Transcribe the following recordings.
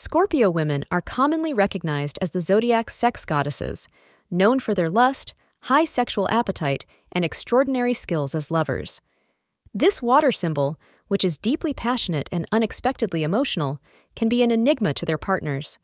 Scorpio women are commonly recognized as the zodiac's sex goddesses, known for their lust, high sexual appetite, and extraordinary skills as lovers. This water symbol, which is deeply passionate and unexpectedly emotional, can be an enigma to their partners.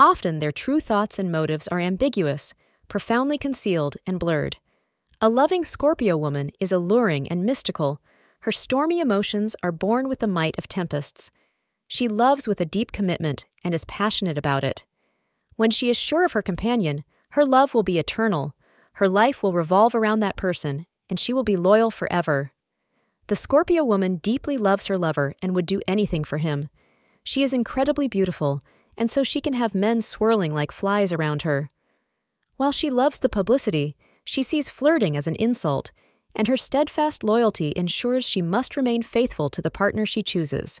Often their true thoughts and motives are ambiguous, profoundly concealed, and blurred. A loving Scorpio woman is alluring and mystical. Her stormy emotions are born with the might of tempests. She loves with a deep commitment and is passionate about it. When she is sure of her companion, her love will be eternal. Her life will revolve around that person, and she will be loyal forever. The Scorpio woman deeply loves her lover and would do anything for him. She is incredibly beautiful, and so she can have men swirling like flies around her. While she loves the publicity, she sees flirting as an insult, and her steadfast loyalty ensures she must remain faithful to the partner she chooses.